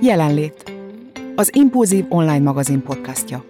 Jelenlét. Az Impulzív online magazin podcastja.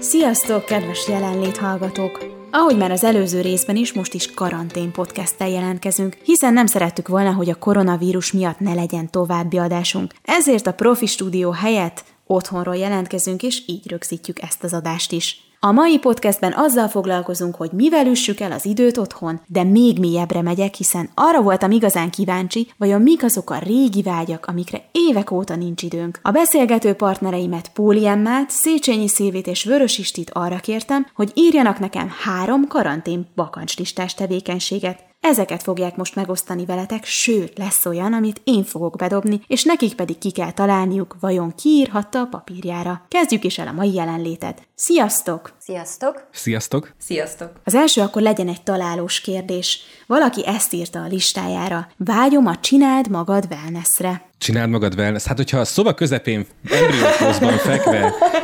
Sziasztok, kedves jelenlét hallgatók! Ahogy már az előző részben is, most is karantén podcasttel jelentkezünk, hiszen nem szerettük volna, hogy a koronavírus miatt ne legyen további adásunk. Ezért a Profi Stúdió helyett otthonról jelentkezünk, és így rögzítjük ezt az adást is. A mai podcastben azzal foglalkozunk, hogy mivel üssük el az időt otthon, de még mélyebbre megyek, hiszen arra voltam igazán kíváncsi, vajon mik azok a régi vágyak, amikre évek óta nincs időnk. A beszélgető partnereimet Póli Emmát, Széchenyi Szilvét és Vörös Istit arra kértem, hogy írjanak nekem három karantén bakancslistás tevékenységet, Ezeket fogják most megosztani veletek, sőt, lesz olyan, amit én fogok bedobni, és nekik pedig ki kell találniuk, vajon ki írhatta a papírjára. Kezdjük is el a mai jelenlétet. Sziasztok! Sziasztok! Sziasztok! Sziasztok! Az első akkor legyen egy találós kérdés. Valaki ezt írta a listájára. Vágyom a csináld magad wellnessre. Csináld magad wellness. Hát, hogyha a szoba közepén embriókózban fekve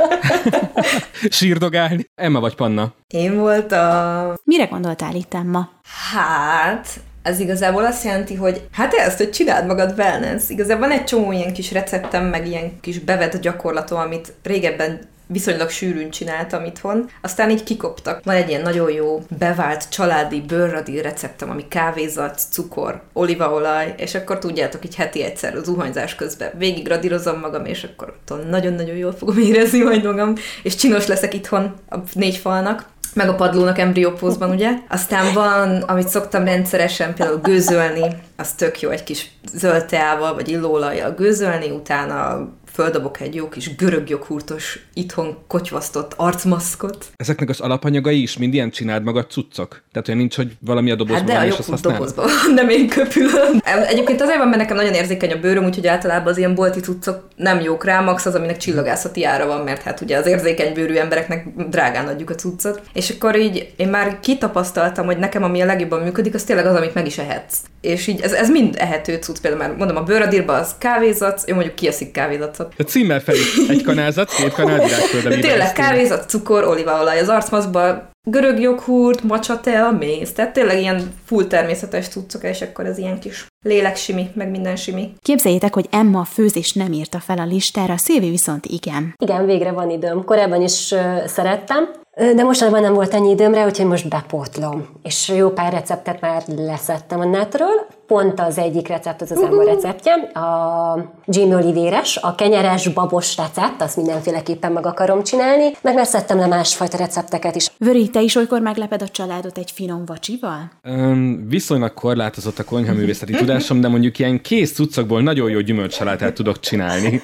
sírdogálni. Emma vagy Panna? Én voltam. Mire gondoltál itt, Emma? Hát, ez igazából azt jelenti, hogy hát ezt, hogy csináld magad wellness. Igazából van egy csomó ilyen kis receptem, meg ilyen kis bevett gyakorlatom, amit régebben viszonylag sűrűn csináltam itthon, aztán így kikoptak. Van egy ilyen nagyon jó bevált családi bőrradi receptem, ami kávézat, cukor, olívaolaj, és akkor tudjátok, így heti egyszer az zuhanyzás közben végig radírozom magam, és akkor nagyon-nagyon jól fogom érezni majd magam, és csinos leszek itthon a négy falnak meg a padlónak embriópózban, ugye? Aztán van, amit szoktam rendszeresen például gőzölni, az tök jó, egy kis zöld vagy illóolajjal gőzölni, utána földobok egy jó kis görög joghurtos, itthon kotyvasztott arcmaszkot. Ezeknek az alapanyagai is mind ilyen csináld magad cuccok? Tehát olyan nincs, hogy valami a dobozban hát de van, a és azt dobozban van, nem én köpülöm. Egyébként azért van, mert nekem nagyon érzékeny a bőröm, úgyhogy általában az ilyen bolti cuccok nem jók rá, max az, aminek csillagászati ára van, mert hát ugye az érzékeny bőrű embereknek drágán adjuk a cuccot. És akkor így én már kitapasztaltam, hogy nekem ami a legjobban működik, az tényleg az, amit meg is ehetsz. És így ez, ez mind ehető cucc, például már mondom, a bőradírban az kávézat, jó mondjuk kieszik kávézatot. A címmel felé egy kanálzat, két kanál virágföldel. De tényleg kávézat, cukor, olívaolaj, az arcmaszba görög joghurt, macsa tea, méz. Tehát tényleg ilyen full természetes cuccok, és akkor ez ilyen kis léleksimi, meg minden simi. Képzeljétek, hogy Emma a főzést nem írta fel a listára, Szilvi viszont igen. Igen, végre van időm. Korábban is uh, szerettem, de mostanában nem volt ennyi időmre, úgyhogy most bepótlom. És jó pár receptet már leszettem a netről. Pont az egyik recept, az az Emma receptje, a Jimmy Oliveres, a kenyeres babos recept, azt mindenféleképpen meg akarom csinálni, meg leszettem le másfajta recepteket is. Vöri, te is olykor megleped a családot egy finom vacsival? Um, viszonylag korlátozott a konyhaművészeti tudásom, de mondjuk ilyen kész cuccokból nagyon jó gyümölcsalátát tudok csinálni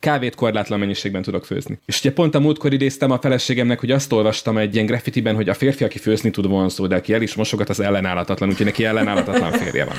kávét korlátlan mennyiségben tudok főzni. És ugye pont a múltkor idéztem a feleségemnek, hogy azt olvastam egy ilyen graffitiben, hogy a férfi, aki főzni tud vonzó, de aki el is mosogat, az ellenállhatatlan, úgyhogy neki ellenállhatatlan férje van.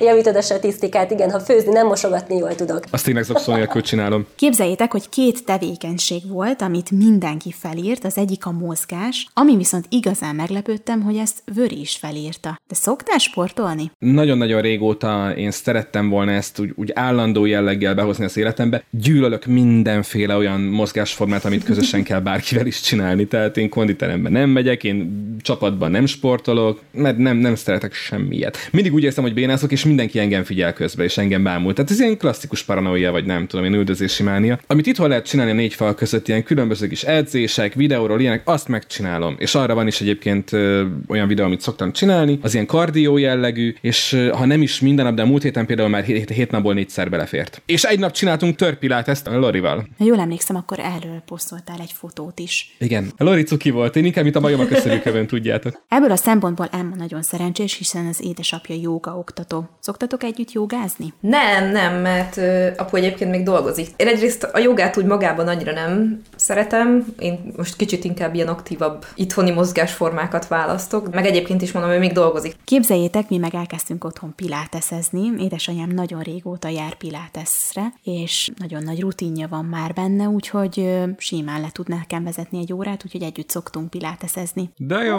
Javítod a statisztikát, igen, ha főzni nem mosogatni jól tudok. Azt tényleg zokszó nélkül csinálom. Képzeljétek, hogy két tevékenység volt, amit mindenki felírt, az egyik a mozgás, ami viszont igazán meglepődtem, hogy ezt Vöri is felírta. De szoktál sportolni? Nagyon-nagyon régóta én szerettem volna ezt úgy, úgy állandó jelleggel behozni az életembe. Gyűlölök mindenféle olyan mozgásformát, amit közösen kell bárkivel is csinálni. Tehát én konditeremben nem megyek, én csapatban nem sportolok, mert nem, nem szeretek semmiet. Mindig úgy érzem, hogy bénázok, és mindenki engem figyel közbe, és engem bámul. Tehát ez ilyen klasszikus paranoia, vagy nem tudom, én üldözési mánia. Amit itthon lehet csinálni a négy fal között, ilyen különböző kis edzések, videóról, ilyenek, azt megcsinálom. És arra van is egyébként ö, olyan videó, amit szoktam csinálni, az ilyen kardió jellegű, és ö, ha nem is minden nap, de a múlt héten például már hét, hét napból négyszer belefért. És egy nap csináltunk törpilát ezt a Lorival. Ha jól emlékszem, akkor erről posztoltál egy fotót is. Igen, a Lori cuki volt, én inkább, mint a majom a köszönőkövön, tudjátok. Ebből a szempontból Emma nagyon szerencsés, hiszen az édesapja jóga oktató. Szoktatok együtt jogázni? Nem, nem, mert ö, apu egyébként még dolgozik. Én egyrészt a jogát úgy magában annyira nem szeretem, én most kicsit inkább ilyen aktívabb itthoni mozgásformákat választok, meg egyébként is mondom, hogy még dolgozik. Képzeljétek, mi meg elkezdtünk otthon piláteszezni. Édesanyám nagyon régóta jár piláteszre, és nagyon nagy rutinja van már benne, úgyhogy ö, simán le tud nekem vezetni egy órát, úgyhogy együtt szoktunk piláteszezni. De jó.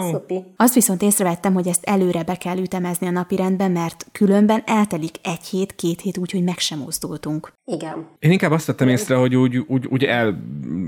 Azt viszont észrevettem, hogy ezt előre be kell ütemezni a napirendben, mert különben eltelik egy hét, két hét úgy, hogy meg sem mozdultunk. Igen. Én inkább azt tettem észre, hogy úgy, úgy, úgy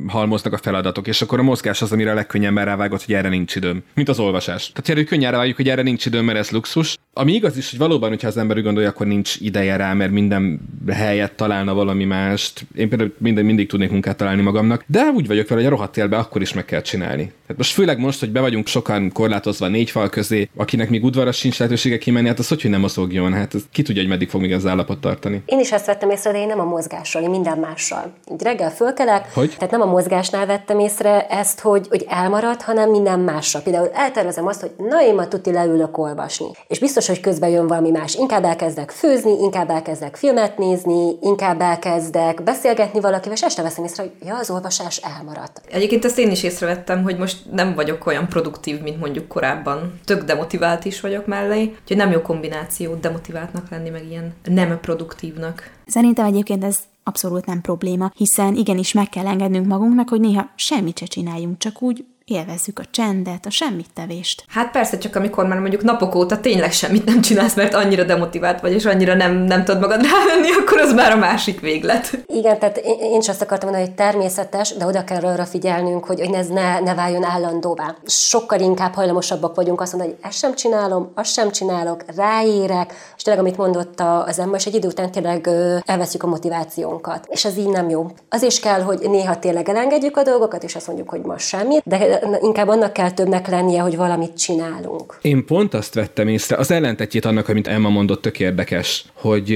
halmoznak a feladatok, és akkor a mozgás az, amire a legkönnyebben rávágott, hogy erre nincs időm. Mint az olvasás. Tehát erről könnyen rávágjuk, hogy erre nincs időm, mert ez luxus. Ami igaz is, hogy valóban, hogyha az ember úgy gondolja, akkor nincs ideje rá, mert minden helyet találna valami mást. Én például minden, mindig tudnék munkát találni magamnak, de úgy vagyok vele, hogy a rohadt élbe akkor is meg kell csinálni. Tehát most főleg most, hogy be vagyunk sokan korlátozva négy fal közé, akinek még udvaras sincs lehetősége kimenni, hát az hogy, hogy nem mozogjon, hát ez, ki tudja, hogy meddig fog még az állapot tartani. Én is ezt vettem észre, de én nem a mozgásról, én minden mással. Így reggel fölkelek, Hogy? tehát nem a mozgásnál vettem észre ezt, hogy, hogy elmarad, hanem minden mással. Például eltervezem azt, hogy na én ma tuti leülök olvasni. És biztos, hogy közben jön valami más. Inkább elkezdek főzni, inkább elkezdek filmet nézni, inkább elkezdek beszélgetni valakivel, és este veszem észre, hogy ja, az olvasás elmaradt. Egyébként ezt én is észrevettem, hogy most nem vagyok olyan produktív, mint mondjuk korábban. Tök demotivált is vagyok mellé, úgyhogy nem jó kombináció demotiváltnak lenni, meg ilyen nem produktívnak. Szerintem egyébként ez abszolút nem probléma, hiszen igenis meg kell engednünk magunknak, hogy néha semmit se csináljunk, csak úgy élvezzük a csendet, a semmit tevést. Hát persze, csak amikor már mondjuk napok óta tényleg semmit nem csinálsz, mert annyira demotivált vagy, és annyira nem, nem tudod magad rávenni, akkor az már a másik véglet. Igen, tehát én, is azt akartam mondani, hogy természetes, de oda kell arra figyelnünk, hogy, hogy ez ne, ne váljon állandóvá. Sokkal inkább hajlamosabbak vagyunk azt mondani, hogy ezt sem csinálom, azt sem csinálok, ráérek, és tényleg, amit mondott a- az ember, és egy idő után tényleg ö, elveszük a motivációnkat. És ez így nem jó. Az is kell, hogy néha tényleg elengedjük a dolgokat, és azt mondjuk, hogy ma semmit, de inkább annak kell többnek lennie, hogy valamit csinálunk. Én pont azt vettem észre, az ellentetjét annak, amit Emma mondott, tök érdekes, hogy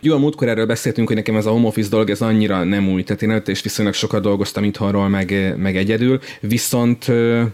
jó, a múltkor erről beszéltünk, hogy nekem ez a home office dolog, ez annyira nem új, tehát én előtte is viszonylag sokat dolgoztam itthonról, meg, meg egyedül, viszont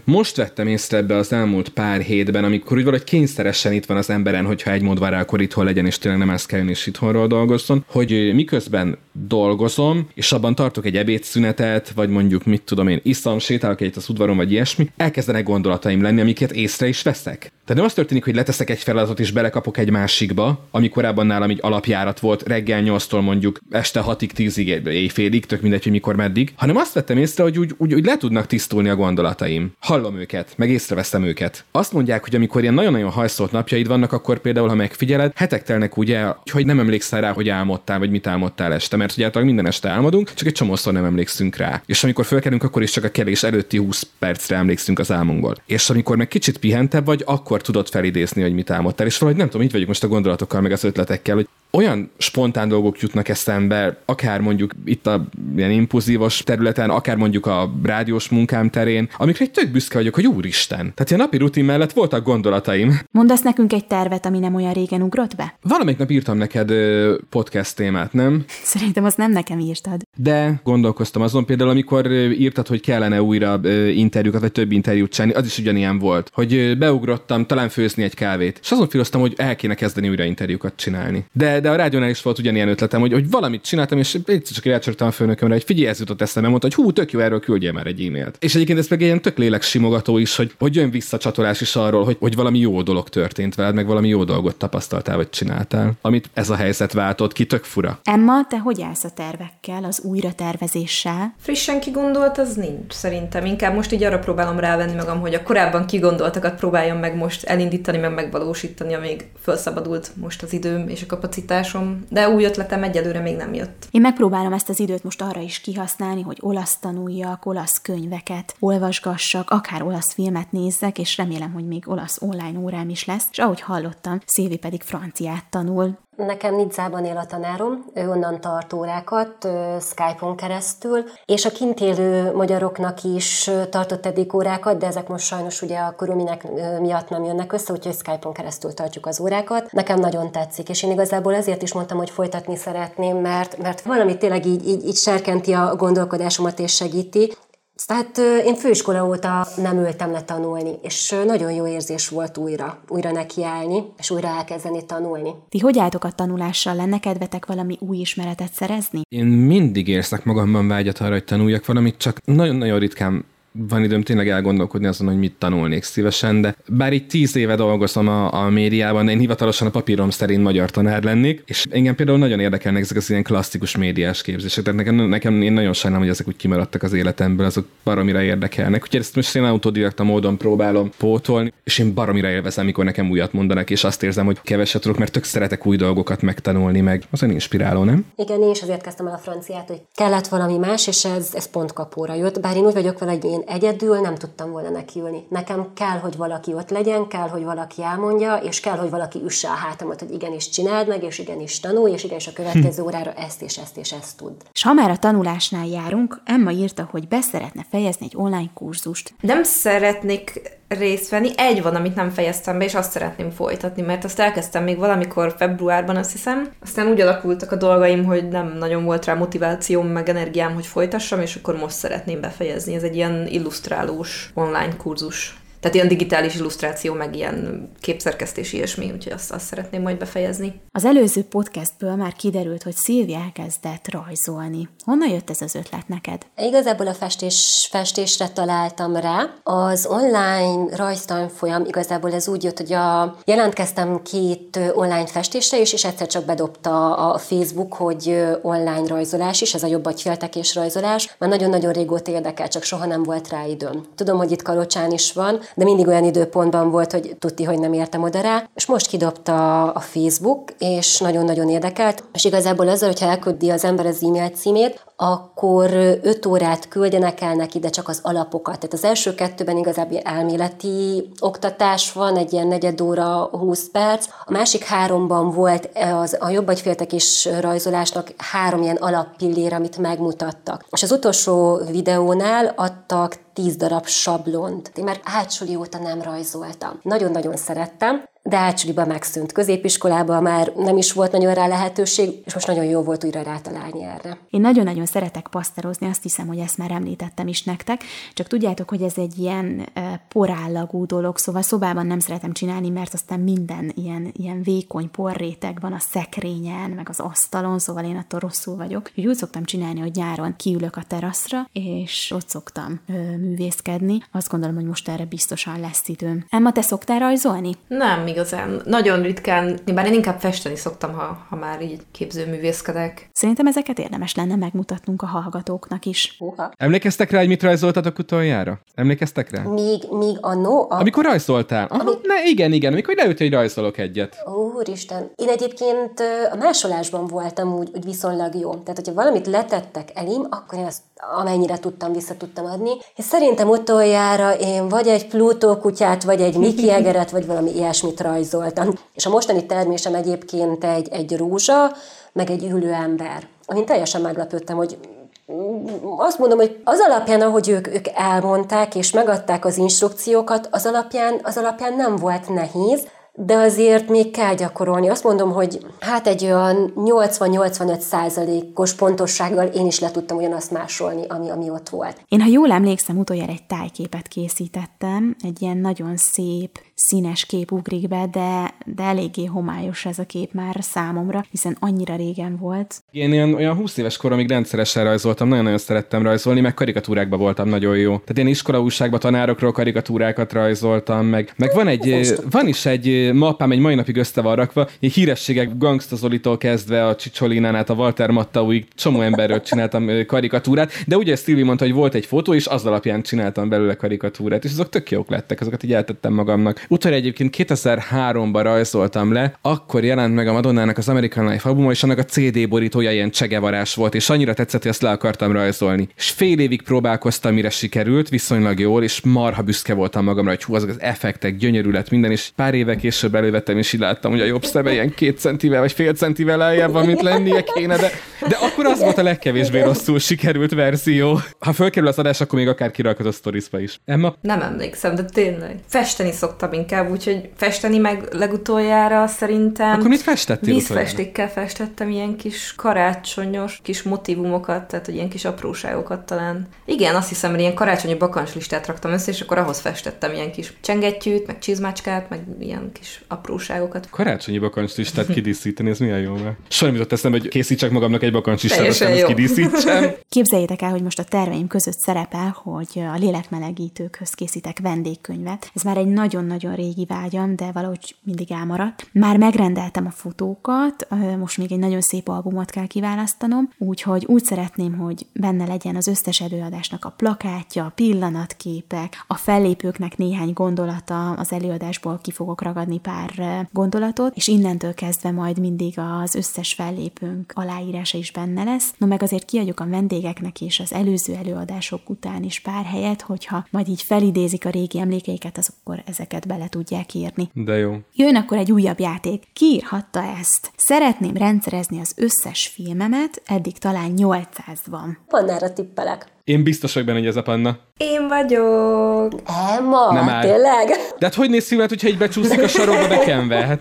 most vettem észre ebbe az elmúlt pár hétben, amikor úgy valahogy kényszeresen itt van az emberen, hogyha egy mód rá, akkor itthon legyen, és tényleg nem ezt kell jönni, és itthonról dolgozzon, hogy miközben dolgozom, és abban tartok egy ebédszünetet, vagy mondjuk mit tudom én, iszom, sétálok egyet az udvaron, vagy ilyesmi, elkezdenek gondolataim lenni, amiket észre is veszek. Tehát nem az történik, hogy leteszek egy feladatot és belekapok egy másikba, ami korábban nálam egy alapjárat volt reggel 8-tól mondjuk este 6-ig, 10-ig, éjfélig, tök mindegy, hogy mikor meddig, hanem azt vettem észre, hogy úgy, úgy, úgy le tudnak tisztulni a gondolataim. Hallom őket, meg észreveszem őket. Azt mondják, hogy amikor ilyen nagyon-nagyon hajszolt napjaid vannak, akkor például, ha megfigyeled, hetek telnek úgy el, hogy nem emlékszel rá, hogy álmodtál, vagy mit álmodtál este, mert ugye minden este álmodunk, csak egy csomószor nem emlékszünk rá. És amikor fölkelünk, akkor is csak a kelés előtti 20 percre emlékszünk az álmunkból. És amikor meg kicsit pihentebb vagy, akkor tudod felidézni, hogy mit álmodtál. És valahogy nem tudom, így vagyok most a gondolatokkal, meg az ötletekkel, hogy olyan spontán dolgok jutnak eszembe, akár mondjuk itt a ilyen impulzívos területen, akár mondjuk a rádiós munkám terén, amikre egy tök büszke vagyok, hogy úristen. Tehát a napi rutin mellett voltak gondolataim. Mondasz nekünk egy tervet, ami nem olyan régen ugrott be? Valamelyik nap írtam neked podcast témát, nem? Szerintem azt nem nekem írtad. De gondolkoztam azon például, amikor írtad, hogy kellene újra interjúkat, vagy több interjút csinálni, az is ugyanilyen volt. Hogy beugrottam, talán főzni egy kávét. És azon filoztam, hogy el kéne kezdeni újra interjúkat csinálni. De, de a rádiónál is volt ugyanilyen ötletem, hogy, hogy valamit csináltam, és egyszer csak elcsörtem a főnökömre, hogy figyelj, ez jutott eszembe, mondta, hogy hú, tök jó, erről küldjél már egy e-mailt. És egyébként ez meg egy ilyen tök lélek simogató is, hogy, hogy jön visszacsatolás is arról, hogy, hogy valami jó dolog történt veled, meg valami jó dolgot tapasztaltál, vagy csináltál. Amit ez a helyzet váltott ki, tök fura. Emma, te hogy állsz a tervekkel, az újratervezéssel? Frissen kigondolt, az nincs szerintem. Inkább most így arra próbálom rávenni magam, hogy a korábban kigondoltakat próbáljam meg most elindítani, meg megvalósítani, amíg felszabadult most az időm és a kapacitásom. De új ötletem egyelőre még nem jött. Én megpróbálom ezt az időt most arra is kihasználni, hogy olasz tanuljak, olasz könyveket olvasgassak, akár olasz filmet nézzek, és remélem, hogy még olasz online órám is lesz. És ahogy hallottam, Szilvi pedig franciát tanul. Nekem Nidzában él a tanárom, ő onnan tart órákat Skype-on keresztül, és a kint élő magyaroknak is tartott eddig órákat, de ezek most sajnos ugye a körülmények miatt nem jönnek össze, úgyhogy Skype-on keresztül tartjuk az órákat. Nekem nagyon tetszik, és én igazából ezért is mondtam, hogy folytatni szeretném, mert, mert valami tényleg így, így, így serkenti a gondolkodásomat és segíti. Tehát ö, én főiskola óta nem ültem le tanulni, és nagyon jó érzés volt újra, újra nekiállni, és újra elkezdeni tanulni. Ti hogy álltok a tanulással? Lenne kedvetek valami új ismeretet szerezni? Én mindig érzek magamban vágyat arra, hogy tanuljak valamit, csak nagyon-nagyon ritkán van időm tényleg elgondolkodni azon, hogy mit tanulnék szívesen, de bár így tíz éve dolgozom a, a médiában, én hivatalosan a papírom szerint magyar tanár lennék, és engem például nagyon érdekelnek ezek az ilyen klasszikus médiás képzések, tehát nekem, nekem én nagyon sajnálom, hogy ezek úgy kimaradtak az életemből, azok baromira érdekelnek. Úgyhogy ezt most én autodidakta módon próbálom pótolni, és én baromira élvezem, amikor nekem újat mondanak, és azt érzem, hogy keveset tudok, mert tök szeretek új dolgokat megtanulni, meg az olyan inspiráló, nem? Igen, én is azért kezdtem el a franciát, hogy kellett valami más, és ez, ez pont kapóra jött. Bár én úgy vagyok vele, hogy én egyedül nem tudtam volna nekiülni. Nekem kell, hogy valaki ott legyen, kell, hogy valaki elmondja, és kell, hogy valaki üsse a hátamat, hogy igenis csináld meg, és igenis tanulj, és igenis a következő órára ezt és ezt és ezt tud. És ha már a tanulásnál járunk, Emma írta, hogy beszeretne fejezni egy online kurzust. Nem szeretnék részt venni. Egy van, amit nem fejeztem be, és azt szeretném folytatni, mert azt elkezdtem még valamikor februárban, azt hiszem. Aztán úgy alakultak a dolgaim, hogy nem nagyon volt rá motivációm, meg energiám, hogy folytassam, és akkor most szeretném befejezni. Ez egy ilyen illusztrálós online kurzus. Tehát ilyen digitális illusztráció, meg ilyen képszerkesztés, ilyesmi, úgyhogy azt, azt szeretném majd befejezni. Az előző podcastből már kiderült, hogy Szilvia elkezdett rajzolni. Honnan jött ez az ötlet neked? Igazából a festés, festésre találtam rá. Az online rajztanfolyam igazából ez úgy jött, hogy a, jelentkeztem két online festésre is, és egyszer csak bedobta a Facebook, hogy online rajzolás is, ez a jobb agyféltekés rajzolás. Már nagyon-nagyon régóta érdekel, csak soha nem volt rá időm. Tudom, hogy itt Kalocsán is van, de mindig olyan időpontban volt, hogy tudti, hogy nem értem oda rá, és most kidobta a Facebook, és nagyon-nagyon érdekelt, és igazából azzal, hogyha elküldi az ember az e-mail címét, akkor 5 órát küldenek el neki, de csak az alapokat. Tehát az első kettőben igazából elméleti oktatás van, egy ilyen negyed óra, 20 perc. A másik háromban volt az, a jobb agyféltek és rajzolásnak három ilyen alappillér, amit megmutattak. És az utolsó videónál adtak tíz darab sablont. Én már átsuli óta nem rajzoltam. Nagyon-nagyon szerettem, de átsúliba megszűnt. Középiskolában már nem is volt nagyon rá lehetőség, és most nagyon jó volt újra rátalálni erre. Én nagyon-nagyon szeretek paszterozni, azt hiszem, hogy ezt már említettem is nektek, csak tudjátok, hogy ez egy ilyen porállagú dolog, szóval szobában nem szeretem csinálni, mert aztán minden ilyen, ilyen vékony porréteg van a szekrényen, meg az asztalon, szóval én attól rosszul vagyok. Úgy szoktam csinálni, hogy nyáron kiülök a teraszra, és ott szoktam ö, művészkedni. Azt gondolom, hogy most erre biztosan lesz időm. Emma, te szoktál rajzolni? Nem, igazán. Nagyon ritkán, bár én inkább festeni szoktam, ha, ha már így képzőművészkedek. Szerintem ezeket érdemes lenne megmutatnunk a hallgatóknak is. Uha. Emlékeztek rá, hogy mit rajzoltatok utoljára? Emlékeztek rá? Míg, míg a no... A... Amikor rajzoltál? Aha, ne, igen, igen, amikor leültél, hogy rajzolok egyet. Úristen, én egyébként a másolásban voltam úgy, úgy viszonylag jó. Tehát, hogyha valamit letettek elém, akkor én azt amennyire tudtam, vissza tudtam adni. És szerintem utoljára én vagy egy Plutó kutyát, vagy egy Mickey egeret, vagy valami ilyesmit rajzoltam. És a mostani termésem egyébként egy, egy rózsa, meg egy ülő ember. Amin teljesen meglepődtem, hogy azt mondom, hogy az alapján, ahogy ők, ők elmondták és megadták az instrukciókat, az alapján, az alapján nem volt nehéz, de azért még kell gyakorolni. Azt mondom, hogy hát egy olyan 80-85 százalékos pontossággal én is le tudtam ugyanazt másolni, ami, ami ott volt. Én, ha jól emlékszem, utoljára egy tájképet készítettem, egy ilyen nagyon szép, színes kép ugrik be, de, de eléggé homályos ez a kép már számomra, hiszen annyira régen volt. Én ilyen, olyan 20 éves koromig rendszeresen rajzoltam, nagyon-nagyon szerettem rajzolni, meg karikatúrákban voltam nagyon jó. Tehát ilyen iskolaúságban tanárokról karikatúrákat rajzoltam, meg, meg van, egy, van is egy mappám, egy mai napig össze van rakva, ilyen hírességek Gangsta Zolitól kezdve a Csicsolinán át a Walter Mattauig, csomó emberről csináltam ö, karikatúrát, de ugye Szilvi mondta, hogy volt egy fotó, és az alapján csináltam belőle karikatúrát, és azok tök jók lettek, azokat így eltettem magamnak. Utoljára egyébként 2003-ban rajzoltam le, akkor jelent meg a Madonnának az American Life albuma, és annak a CD borítója ilyen csegevarás volt, és annyira tetszett, hogy ezt le akartam rajzolni. És fél évig próbálkoztam, mire sikerült, viszonylag jól, és marha büszke voltam magamra, hogy hú, azok az effektek, gyönyörű minden, és pár éve később elővettem, és így láttam, hogy a jobb szeme ilyen két centivel, vagy fél centivel eljebb van, mint lennie kéne, de, de akkor az volt a legkevésbé rosszul sikerült verzió. Ha fölkerül az adás, akkor még akár kirakod a storiesba is. Emma? Nem emlékszem, de tényleg. Festeni szoktam inkább, úgyhogy festeni meg legutoljára szerintem. Akkor mit festettél utoljára? Vízfestékkel festettem ilyen kis karácsonyos kis motivumokat, tehát hogy ilyen kis apróságokat talán. Igen, azt hiszem, hogy ilyen karácsonyi bakancslistát raktam össze, és akkor ahhoz festettem ilyen kis csengettyűt, meg csizmácskát, meg ilyen kis apróságokat. Karácsonyi bakancslistát kidíszíteni, ez milyen jó, mert soha nem jutott eszembe, hogy készítsek magamnak egy bakancslistát, aztán ezt kidíszítsem. Képzeljétek el, hogy most a terveim között szerepel, hogy a lélekmelegítőkhöz készítek vendégkönyvet. Ez már egy nagyon-nagyon régi vágyam, de valahogy mindig elmaradt. Már megrendeltem a fotókat, most még egy nagyon szép albumot kell kiválasztanom, úgyhogy úgy szeretném, hogy benne legyen az összes előadásnak a plakátja, a pillanatképek, a fellépőknek néhány gondolata, az előadásból ki fogok ragadni pár gondolatot, és innentől kezdve majd mindig az összes fellépőnk aláírása is benne lesz. No meg azért kiadjuk a vendégeknek és az előző előadások után is pár helyet, hogyha majd így felidézik a régi emlékeiket, az akkor ezeket bele tudják írni. De jó. Jön akkor egy újabb játék. Ki írhatta ezt? Szeretném rendszerezni az összes filmemet, eddig talán 800 van. Pannára tippelek. Én biztos vagyok benne, hogy ez a panna. Én vagyok! Emma, Nem áll. tényleg? De hát hogy néz filmet, hogyha így becsúszik a sarokba bekenve? Hát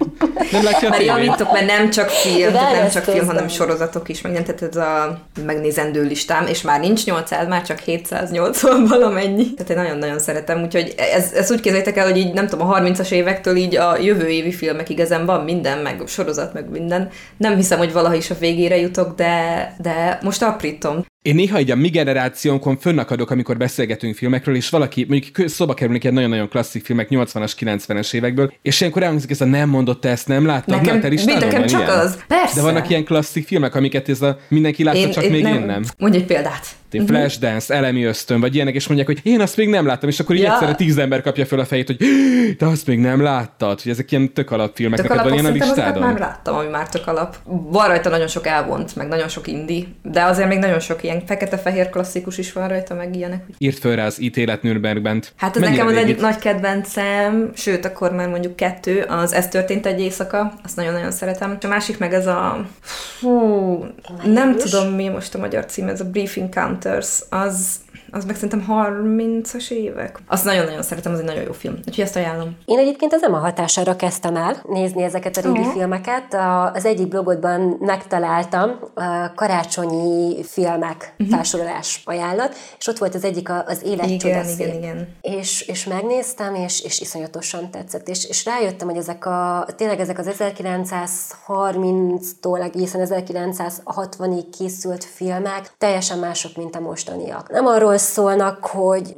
nem látja a Már tévét? javítok, mert nem csak film, De tehát nem csak film, hanem sorozatok is, meg nem, tehát ez a megnézendő listám, és már nincs 800, már csak 780 valamennyi. Tehát én nagyon-nagyon szeretem, úgyhogy ez, ez úgy képzeljétek el, hogy így nem tudom, a 30-as évektől így a jövő évi filmekig ezen van minden, meg sorozat, meg minden. Nem hiszem, hogy valaha is a végére jutok, de, de most aprítom. Én néha így a mi generációnkon fönnakadok, amikor beszélgetünk filmekről, és valaki, mondjuk szóba kerülnek ilyen nagyon-nagyon klasszik filmek 80-as, 90-es évekből, és ilyenkor elhangzik ez a nem mondott ezt, nem láttad? Nekem- Na, te listádon nekem van csak ilyen? az. Persze. De vannak ilyen klasszik filmek, amiket ez a mindenki látta, csak még én nem. Mondj egy példát. Én Flashdance, Elemi ösztön, vagy ilyenek, és mondják, hogy én azt még nem láttam, és akkor így Ja. egyszerre tíz ember kapja föl a fejét, hogy te azt még nem láttad, hogy ezek ilyen tök alapfilmek, Tök neked van ilyen a listádon? láttam, ami már tök alap. Van rajta nagyon sok elvont, meg nagyon sok indi, de azért még nagyon sok ilyen fekete-fehér klasszikus is van rajta, meg ilyenek. Írt föl rá az ítélet Nürnbergben. Hát ez Mennyire nekem az egyik nagy kedvencem, sőt, akkor már mondjuk kettő, az Ez történt egy éjszaka, azt nagyon-nagyon szeretem. A másik meg ez a... Fú, nem tudom mi most a magyar cím, ez a Brief Encounters, az, az meg szerintem 30-as évek. Azt nagyon-nagyon szeretem, az egy nagyon jó film. Úgyhogy ezt ajánlom. Én egyébként az Emma hatására kezdtem el nézni ezeket a régi Aha. filmeket. Az egyik blogodban megtaláltam a karácsonyi filmek társulás ajánlat, és ott volt az egyik az Élet Igen, csodaszép. igen, igen. És, és megnéztem, és, és iszonyatosan tetszett. És, és rájöttem, hogy ezek a, tényleg ezek az 1930-tól egészen 1960-ig készült filmek teljesen mások, mint a mostaniak. Nem arról szólnak, hogy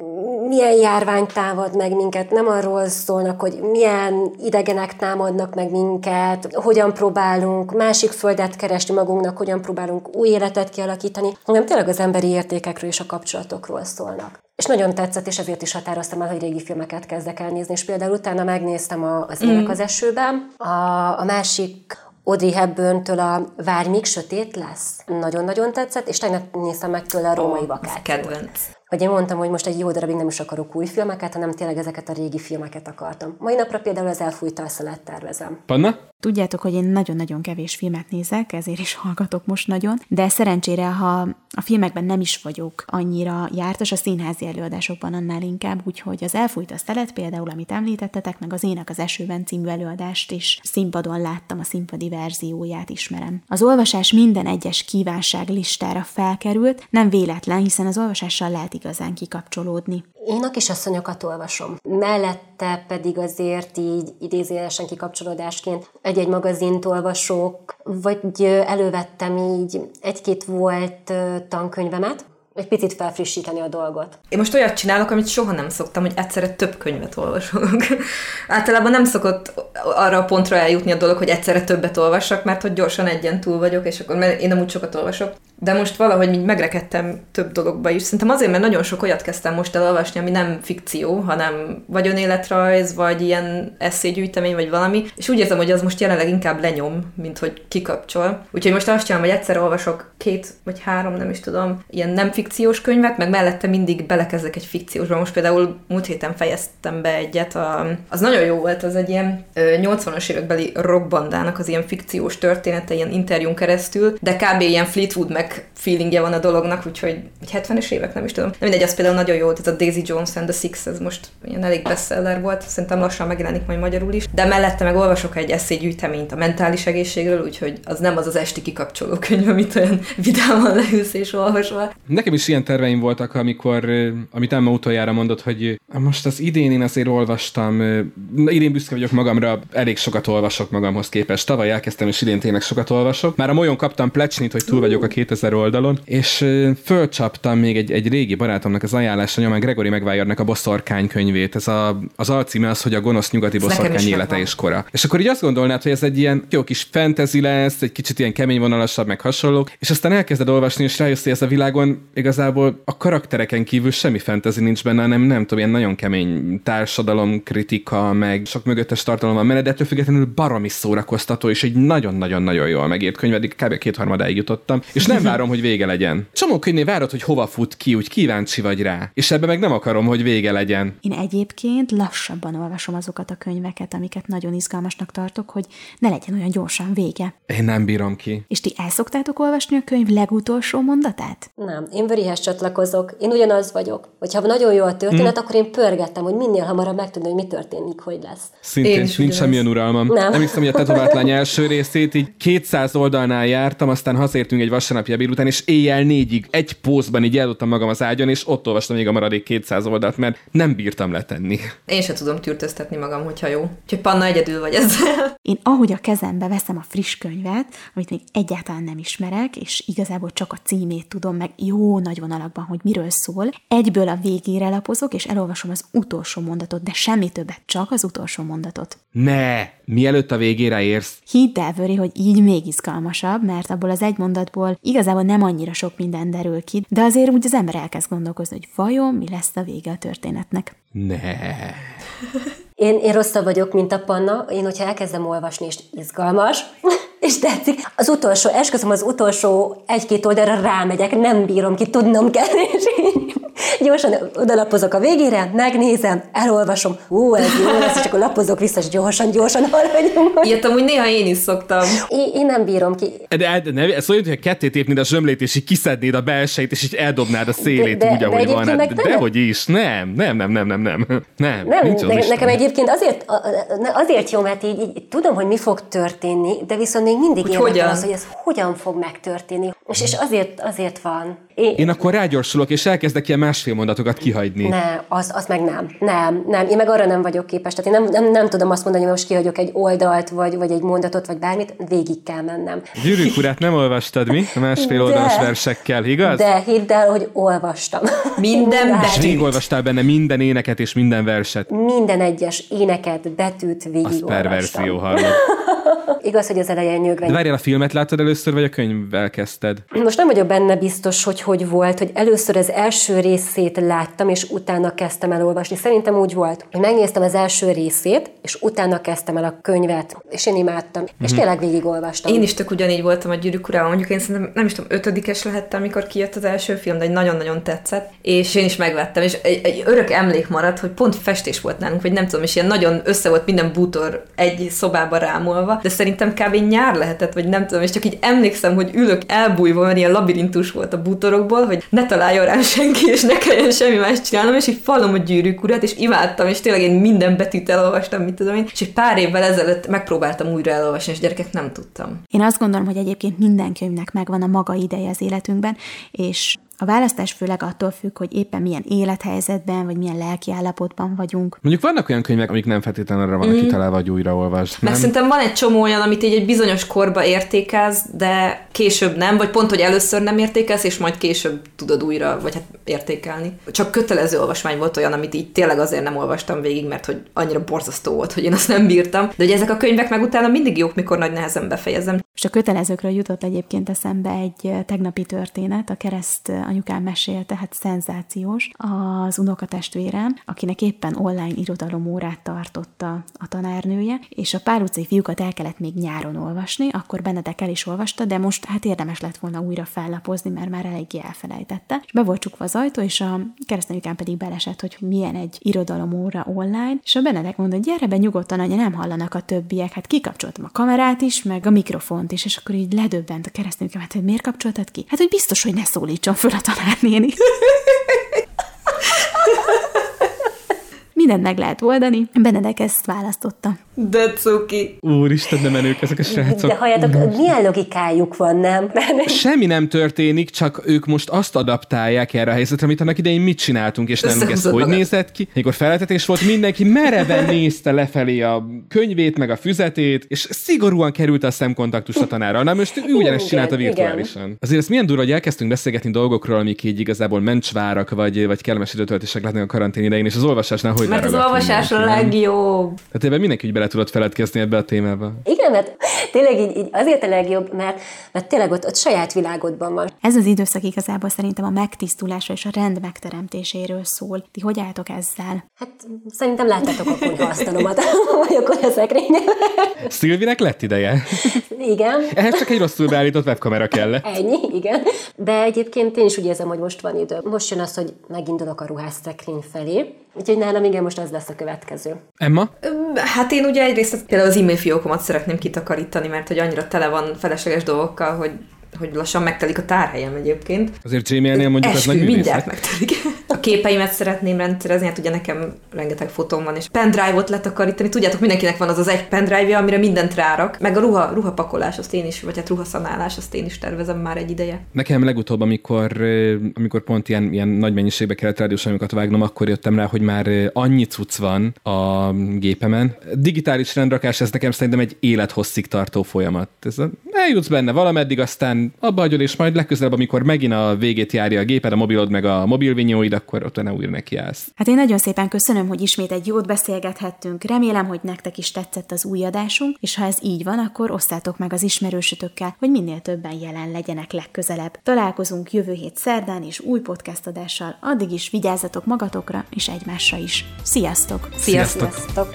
milyen járvány támad meg minket, nem arról szólnak, hogy milyen idegenek támadnak meg minket, hogyan próbálunk másik földet keresni magunknak, hogyan próbálunk új életet kialakítani, hanem tényleg az emberi értékekről és a kapcsolatokról szólnak. És nagyon tetszett, és ezért is határoztam el, hogy régi filmeket kezdek el nézni. És például utána megnéztem a, az Ének az esőben, a, a másik Audrey Hepburn-től a Várj, míg sötét lesz. Nagyon-nagyon tetszett, és tegnap néztem meg tőle a római Ez vakációt. kedvenc. Hogy én mondtam, hogy most egy jó darabig nem is akarok új filmeket, hanem tényleg ezeket a régi filmeket akartam. Mai napra például az elfújta a tervezem. Panna? Tudjátok, hogy én nagyon-nagyon kevés filmet nézek, ezért is hallgatok most nagyon, de szerencsére, ha a filmekben nem is vagyok annyira jártas, a színházi előadásokban annál inkább, úgyhogy az Elfújt a szelet például, amit említettetek, meg az Ének az esőben című előadást is színpadon láttam, a színpadi verzióját ismerem. Az olvasás minden egyes kívánság listára felkerült, nem véletlen, hiszen az olvasással lehet igazán kikapcsolódni. Én a kisasszonyokat olvasom. Mellette pedig azért így idézélesen kikapcsolódásként egy-egy magazint olvasok, vagy elővettem így egy-két volt tankönyvemet, egy picit felfrissíteni a dolgot. Én most olyat csinálok, amit soha nem szoktam, hogy egyszerre több könyvet olvasok. Általában nem szokott arra a pontra eljutni a dolog, hogy egyszerre többet olvassak, mert hogy gyorsan egyen túl vagyok, és akkor mert én nem úgy sokat olvasok. De most valahogy így megrekedtem több dologba is. Szerintem azért, mert nagyon sok olyat kezdtem most elolvasni, ami nem fikció, hanem vagy önéletrajz, vagy ilyen eszégyűjtemény, vagy valami. És úgy érzem, hogy az most jelenleg inkább lenyom, mint hogy kikapcsol. Úgyhogy most azt csinálom, hogy egyszer olvasok két vagy három, nem is tudom, ilyen nem fikciós könyvet, meg mellette mindig belekezdek egy fikciósba. Most például múlt héten fejeztem be egyet, a, az nagyon jó volt, az egy ilyen ö, 80-as évekbeli rockbandának az ilyen fikciós története, ilyen interjún keresztül, de kb. ilyen Fleetwood Mac remek feelingje van a dolognak, úgyhogy egy 70-es évek, nem is tudom. De mindegy, az például nagyon jó volt, ez a Daisy Jones and the Six, ez most ilyen elég bestseller volt, szerintem lassan megjelenik majd magyarul is. De mellette meg olvasok egy eszélygyűjteményt a mentális egészségről, úgyhogy az nem az az esti kikapcsoló könyv, amit olyan vidáman leülsz és olvasva. Nekem is ilyen terveim voltak, amikor, amit Emma utoljára mondott, hogy most az idén én azért olvastam, idén büszke vagyok magamra, elég sokat olvasok magamhoz képest. Tavaly elkezdtem, és idén tényleg sokat olvasok. Már a molyon kaptam plecsnit, hogy túl vagyok a 2000 oldalon, és fölcsaptam még egy, egy régi barátomnak az ajánlása nyomán Gregory maguire a Boszorkány könyvét. Ez a, az alcíme az, hogy a gonosz nyugati boszorkány élete és kora. És akkor így azt gondolnád, hogy ez egy ilyen jó kis fantasy lesz, egy kicsit ilyen kemény vonalasabb, meg hasonlók, és aztán elkezded olvasni, és rájössz, hogy ez a világon igazából a karaktereken kívül semmi fantasy nincs benne, hanem nem tudom, ilyen nagyon kemény társadalom kritika, meg sok mögöttes tartalom van de ettől függetlenül baromi szórakoztató, és egy nagyon-nagyon-nagyon jól megírt könyv, eddig kb. kétharmadáig jutottam, és nem várom, hogy vége legyen. Csomó könyvnél várod, hogy hova fut ki, úgy kíváncsi vagy rá, és ebbe meg nem akarom, hogy vége legyen. Én egyébként lassabban olvasom azokat a könyveket, amiket nagyon izgalmasnak tartok, hogy ne legyen olyan gyorsan vége. Én nem bírom ki. És ti el szoktátok olvasni a könyv legutolsó mondatát? Nem, én Vörihez csatlakozok. Én ugyanaz vagyok. Hogyha nagyon jó a történet, hmm. akkor én pörgettem, hogy minél hamarabb megtudni, hogy mi történik, hogy lesz. Szintén nincs semmilyen uralmam. Nem. nem hiszem, hogy a tetovátlány első részét így 200 oldalnál jártam, aztán hazértünk egy vasárnapi ebéd után, és éjjel négyig egy pózban így eldobtam magam az ágyon, és ott olvastam még a maradék 200 oldalt, mert nem bírtam letenni. Én se tudom tűrtöztetni magam, hogyha jó. Úgyhogy Panna egyedül vagy ezzel. Én ahogy a kezembe veszem a friss könyvet, amit még egyáltalán nem ismerek, és igazából csak a címét tudom, meg jó nagy vonalakban, hogy miről szól, egyből a végére lapozok, és elolvasom az utolsó mondatot, de semmi többet, csak az utolsó mondatot. Ne! Mielőtt a végére érsz. Hidd el, Vöri, hogy így még izgalmasabb, mert abból az egy mondatból igazából nem annyira sok minden derül ki, de azért úgy az ember elkezd gondolkozni, hogy vajon mi lesz a vége a történetnek. Ne. Én, én rosszabb vagyok, mint a Panna. Én, hogyha elkezdem olvasni, és izgalmas, és tetszik, az utolsó, esküszöm, az utolsó egy-két oldalra rámegyek, nem bírom ki, tudnom kell, és így gyorsan odalapozok a végére, megnézem, elolvasom, ú, ez jó lesz, akkor lapozok vissza, és gyorsan, gyorsan haladjunk. Ilyet amúgy néha én is szoktam. Én, én nem bírom ki. De, de ne, ez olyan, hogy kettét épnéd a zsömlét, és így kiszednéd a belsejét, és így eldobnád a szélét de, de, úgy, ahogy de van. Hát, dehogy is, nem, nem, nem, nem, nem, nem. Nem, nem nincs ne, nekem egyébként azért, azért jó, mert így, így, tudom, hogy mi fog történni, de viszont még mindig érdekel az, hogy ez hogyan fog megtörténni. És, és azért, azért van. Én, én akkor rágyorsulok, és elkezdek ilyen másfél mondatokat kihagyni. Ne, az, az meg nem. Nem, nem. Én meg arra nem vagyok képes. Tehát én nem, nem, nem tudom azt mondani, hogy most kihagyok egy oldalt, vagy, vagy egy mondatot, vagy bármit. Végig kell mennem. Gyűrűk urát nem olvastad mi? A másfél oldalas versekkel, igaz? De hidd el, hogy olvastam. Minden betűt. És végig olvastál benne minden éneket és minden verset. Minden egyes éneket, betűt végig Az perverzió hallott. Igaz, hogy az elején nyögveny. De várjál, a filmet láttad először, vagy a könyvvel kezdted? Most nem vagyok benne biztos, hogy hogy volt, hogy először az első részét láttam, és utána kezdtem el olvasni. Szerintem úgy volt, hogy megnéztem az első részét, és utána kezdtem el a könyvet, és én imádtam. Mm-hmm. És mhm. tényleg végigolvastam. Én is tök ugyanígy voltam a Gyűrűk Urában, mondjuk én szerintem nem is tudom, ötödikes lehettem, amikor kijött az első film, de egy nagyon-nagyon tetszett, és én is megvettem, és egy, egy örök emlék maradt, hogy pont festés volt nálunk, vagy nem tudom, és ilyen nagyon össze volt minden bútor egy szobába rámolva, de szerintem kb. nyár lehetett, vagy nem tudom, és csak így emlékszem, hogy ülök elbújva, mert ilyen labirintus volt a bútorokból, hogy ne találjon rám senki, és ne kelljen semmi más csinálnom, és így fallom a gyűrűk urat, és imádtam, és tényleg én minden betűt elolvastam, mit tudom én, és egy pár évvel ezelőtt megpróbáltam újra elolvasni, és gyerekek nem tudtam. Én azt gondolom, hogy egyébként minden könyvnek megvan a maga ideje az életünkben, és a választás főleg attól függ, hogy éppen milyen élethelyzetben, vagy milyen lelki állapotban vagyunk. Mondjuk vannak olyan könyvek, amik nem feltétlenül arra vannak mm. kitalálva, hogy újraolvasd. Meg szerintem van egy csomó olyan, amit így egy bizonyos korba értékelsz, de később nem, vagy pont, hogy először nem értékelsz, és majd később tudod újra, vagy hát értékelni. Csak kötelező olvasmány volt olyan, amit így tényleg azért nem olvastam végig, mert hogy annyira borzasztó volt, hogy én azt nem bírtam. De hogy ezek a könyvek meg utána mindig jók, mikor nagy nehezen befejezem. És a kötelezőkről jutott egyébként eszembe egy tegnapi történet, a kereszt anyukám mesélte, hát szenzációs. Az unokatestvérem, akinek éppen online irodalomórát tartotta a tanárnője, és a pár utcai fiúkat el kellett még nyáron olvasni, akkor Benedek el is olvasta, de most hát érdemes lett volna újra fellapozni, mert már eléggé elfelejtette. És be volt csukva az ajtó, és a keresztanyukám pedig belesett, hogy milyen egy irodalomóra online, és a Benedek mondta, gyere be nyugodtan, anya, nem hallanak a többiek. Hát kikapcsoltam a kamerát is, meg a mikrofont is, és akkor így ledöbbent a keresztanyukám, hát hogy miért kapcsoltad ki? Hát, hogy biztos, hogy ne szólítson föl a tanárnéni. Mindent meg lehet oldani. Benedek ezt választotta. De cuki. Úristen, de menők ezek a srácok. De halljátok, milyen logikájuk van, nem? Semmi nem történik, csak ők most azt adaptálják erre a helyzetre, amit annak idején mit csináltunk, és nem ez hogy nézett ki. Amikor feltetés volt, mindenki mereven nézte lefelé a könyvét, meg a füzetét, és szigorúan került a szemkontaktus a tanára. Na most ő ugyanezt csinálta virtuálisan. Igen. Azért ez milyen durva, hogy elkezdtünk beszélgetni dolgokról, amik így igazából mencsvárak, vagy, vagy kellemes időtöltések lehetnek a karantén idején, és az olvasásnál hogy Mert az olvasás a legjobb. Tehát ebben mindenki bele tudott feledkezni ebbe a témába. Igen, mert tényleg így, így azért a legjobb, mert, mert tényleg ott, ott saját világodban van. Ez az időszak igazából szerintem a megtisztulásra és a rend megteremtéséről szól. Ti hogy álltok ezzel? Hát szerintem láttátok a konyhaasztalomat, vagy a konyhaszekrényen. Szilvinek lett ideje. Igen. Ehhez csak egy rosszul beállított webkamera kell. Ennyi, igen. De egyébként én is úgy érzem, hogy most van idő. Most jön az, hogy megindulok a ruhásszekrény felé, Úgyhogy nálam igen, most az lesz a következő. Emma? Hát én ugye egyrészt például az e-mail fiókomat szeretném kitakarítani, mert hogy annyira tele van felesleges dolgokkal, hogy hogy lassan megtelik a tárhelyem egyébként. Azért Gmailnél mondjuk Eskü, az nagy mindjárt megtelik. Képeimet szeretném rendszerezni, hát ugye nekem rengeteg fotóm van, és pendrive-ot letakarítani. Tudjátok, mindenkinek van az az egy pendrive amire mindent rárak. Meg a ruha, ruhapakolás, azt én is, vagy hát ruhaszanálás, azt én is tervezem már egy ideje. Nekem legutóbb, amikor, amikor pont ilyen, ilyen nagy mennyiségbe kellett rádiós vágnom, akkor jöttem rá, hogy már annyi cucc van a gépemen. Digitális rendrakás, ez nekem szerintem egy élethosszig tartó folyamat. Ez a, eljutsz benne valameddig, aztán abba hagyod, és majd legközelebb, amikor megint a végét járja a géped, a mobilod meg a mobilvinyóid, akkor ott ne újra nekiállsz. Hát én nagyon szépen köszönöm, hogy ismét egy jót beszélgethettünk. Remélem, hogy nektek is tetszett az új adásunk, és ha ez így van, akkor osszátok meg az ismerősötökkel, hogy minél többen jelen legyenek legközelebb. Találkozunk jövő hét szerdán és új podcast adással. Addig is vigyázzatok magatokra és egymásra is. Sziasztok! Sziasztok! Sziasztok.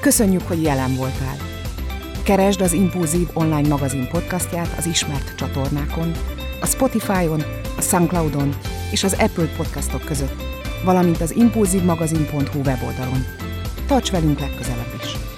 Köszönjük, hogy jelen voltál! Keresd az Impulzív online magazin podcastját az ismert csatornákon, a Spotify-on, a Soundcloud-on és az Apple podcastok között, valamint az impulzívmagazin.hu weboldalon. Tarts velünk legközelebb is!